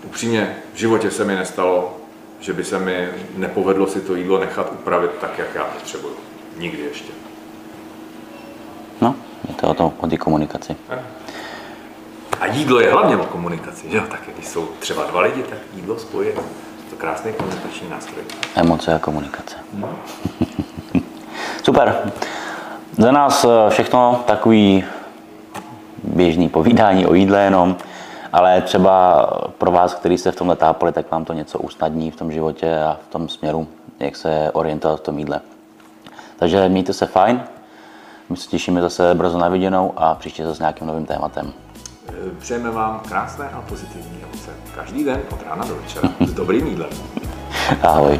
Speaker 2: upřímně v životě se mi nestalo, že by se mi nepovedlo si to jídlo nechat upravit tak, jak já potřebuju. Nikdy ještě.
Speaker 1: No, je to o, to, o té komunikaci.
Speaker 2: A jídlo je hlavně o komunikaci, že jo? Tak když jsou třeba dva lidi, tak jídlo spojí. Je to krásný komunikační nástroj.
Speaker 1: Emoce a komunikace. *laughs* Super. Za nás eh, všechno takový běžný povídání o jídle jenom, ale třeba pro vás, kteří se v tomhle tápali, tak vám to něco usnadní v tom životě a v tom směru, jak se orientovat v tom jídle. Takže mějte se fajn, my se těšíme zase brzo na viděnou a příště zase s nějakým novým tématem.
Speaker 2: Přejeme vám krásné a pozitivní emoce. Každý den od rána do večera s dobrým jídlem. *laughs*
Speaker 1: Ahoj.